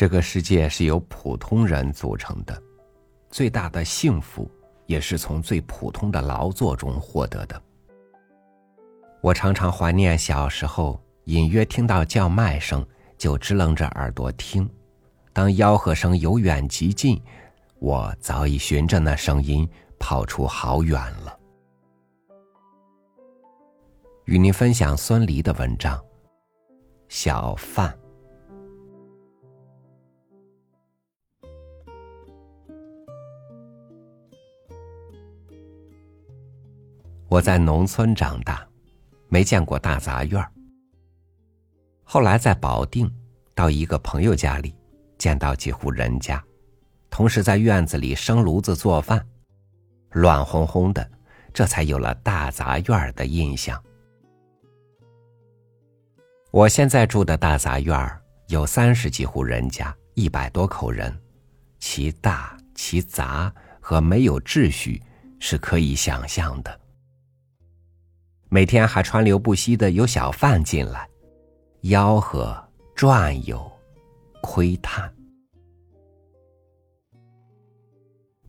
这个世界是由普通人组成的，最大的幸福也是从最普通的劳作中获得的。我常常怀念小时候，隐约听到叫卖声，就支棱着耳朵听；当吆喝声由远及近，我早已循着那声音跑出好远了。与您分享孙犁的文章《小贩》。我在农村长大，没见过大杂院后来在保定，到一个朋友家里，见到几户人家，同时在院子里生炉子做饭，乱哄哄的，这才有了大杂院的印象。我现在住的大杂院有三十几户人家，一百多口人，其大其杂和没有秩序是可以想象的。每天还川流不息的有小贩进来，吆喝、转悠、窥探。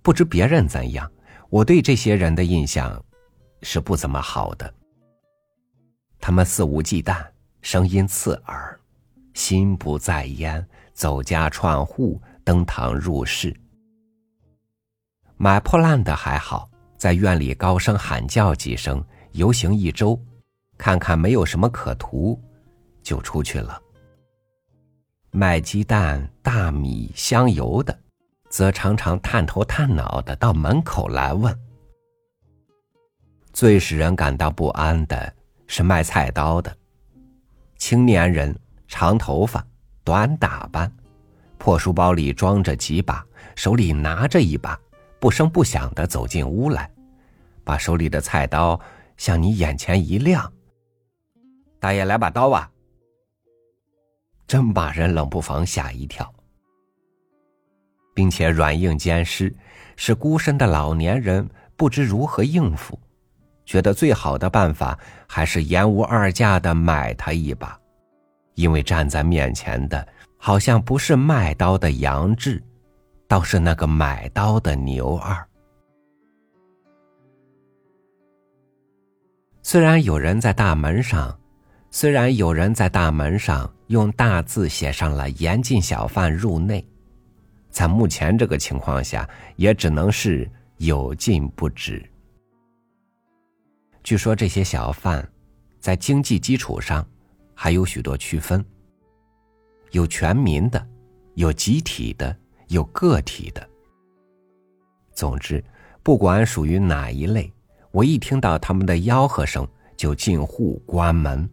不知别人怎样，我对这些人的印象是不怎么好的。他们肆无忌惮，声音刺耳，心不在焉，走家串户，登堂入室。买破烂的还好，在院里高声喊叫几声。游行一周，看看没有什么可图，就出去了。卖鸡蛋、大米、香油的，则常常探头探脑的到门口来问。最使人感到不安的是卖菜刀的，青年人，长头发，短打扮，破书包里装着几把，手里拿着一把，不声不响的走进屋来，把手里的菜刀。向你眼前一亮，大爷来把刀吧，真把人冷不防吓一跳，并且软硬兼施，使孤身的老年人不知如何应付，觉得最好的办法还是言无二价的买他一把，因为站在面前的好像不是卖刀的杨志，倒是那个买刀的牛二。虽然有人在大门上，虽然有人在大门上用大字写上了“严禁小贩入内”，在目前这个情况下，也只能是有禁不止。据说这些小贩在经济基础上还有许多区分，有全民的，有集体的，有个体的。总之，不管属于哪一类。我一听到他们的吆喝声，就进户关门。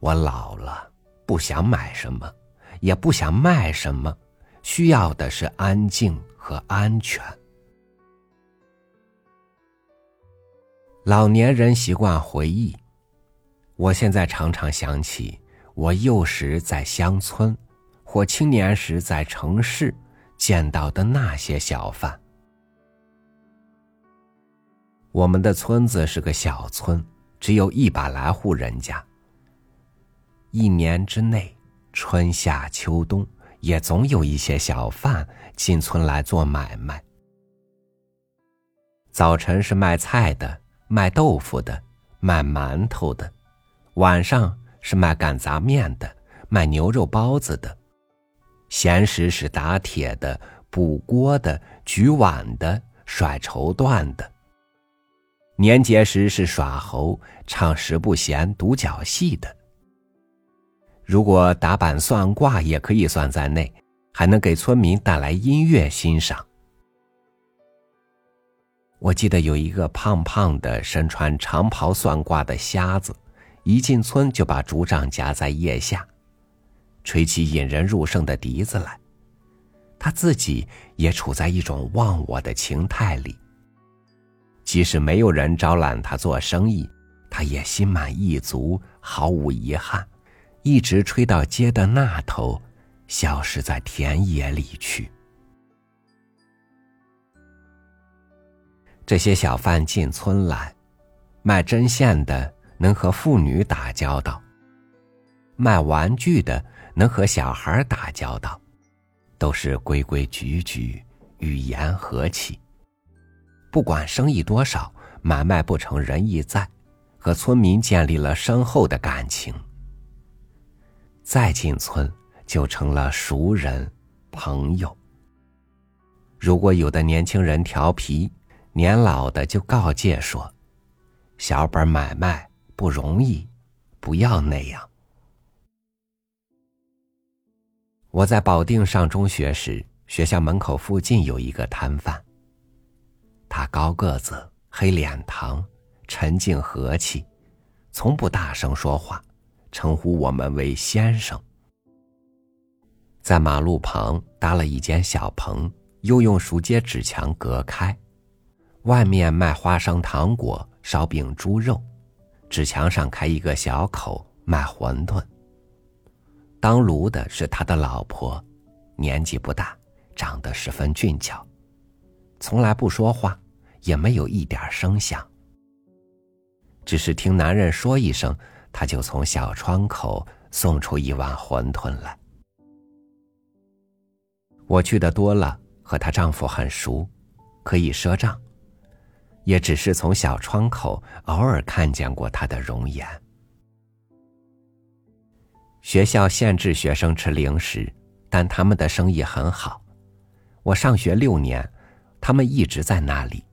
我老了，不想买什么，也不想卖什么，需要的是安静和安全。老年人习惯回忆，我现在常常想起我幼时在乡村，或青年时在城市见到的那些小贩。我们的村子是个小村，只有一百来户人家。一年之内，春夏秋冬，也总有一些小贩进村来做买卖。早晨是卖菜的、卖豆腐的、卖馒头的；晚上是卖干杂面的、卖牛肉包子的；闲时是打铁的、补锅的、举碗的、甩绸缎的。年节时是耍猴、唱十不闲、独角戏的。如果打板算卦也可以算在内，还能给村民带来音乐欣赏。我记得有一个胖胖的、身穿长袍算卦的瞎子，一进村就把竹杖夹在腋下，吹起引人入胜的笛子来。他自己也处在一种忘我的情态里。即使没有人招揽他做生意，他也心满意足，毫无遗憾，一直吹到街的那头，消失在田野里去。这些小贩进村来，卖针线的能和妇女打交道，卖玩具的能和小孩打交道，都是规规矩矩，语言和气。不管生意多少，买卖不成仁义在，和村民建立了深厚的感情。再进村，就成了熟人、朋友。如果有的年轻人调皮，年老的就告诫说：“小本买卖不容易，不要那样。”我在保定上中学时，学校门口附近有一个摊贩。他高个子、黑脸膛、沉静和气，从不大声说话，称呼我们为先生。在马路旁搭了一间小棚，又用树秸纸墙隔开，外面卖花生、糖果、烧饼、猪肉，纸墙上开一个小口卖馄饨。当炉的是他的老婆，年纪不大，长得十分俊俏，从来不说话，也没有一点声响。只是听男人说一声，他就从小窗口送出一碗馄饨来。我去的多了，和她丈夫很熟，可以赊账，也只是从小窗口偶尔看见过她的容颜。学校限制学生吃零食，但他们的生意很好。我上学六年，他们一直在那里。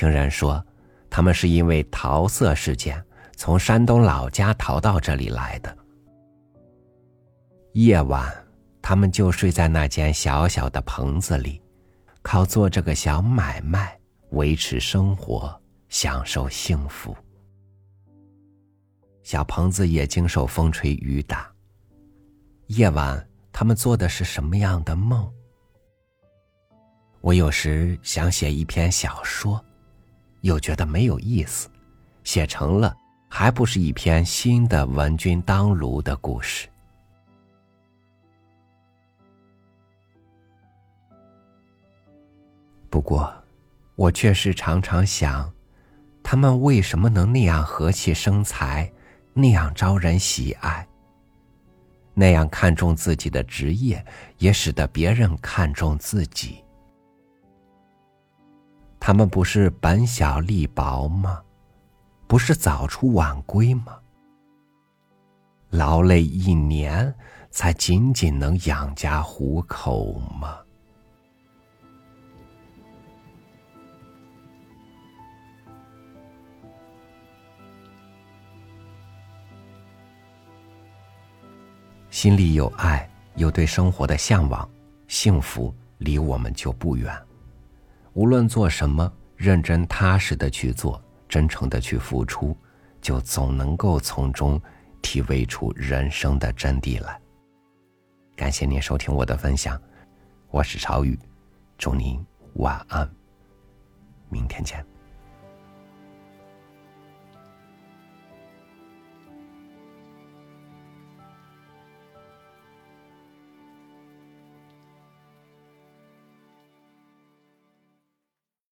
听人说，他们是因为桃色事件从山东老家逃到这里来的。夜晚，他们就睡在那间小小的棚子里，靠做这个小买卖维持生活，享受幸福。小棚子也经受风吹雨打。夜晚，他们做的是什么样的梦？我有时想写一篇小说，又觉得没有意思，写成了还不是一篇新的闻君当炉的故事。不过，我却是常常想，他们为什么能那样和气生财？那样招人喜爱，那样看重自己的职业，也使得别人看重自己。他们不是本小利薄吗？不是早出晚归吗？劳累一年，才仅仅能养家糊口吗？心里有爱，有对生活的向往，幸福离我们就不远。无论做什么，认真踏实的去做，真诚的去付出，就总能够从中体味出人生的真谛来。感谢您收听我的分享，我是朝雨，祝您晚安，明天见。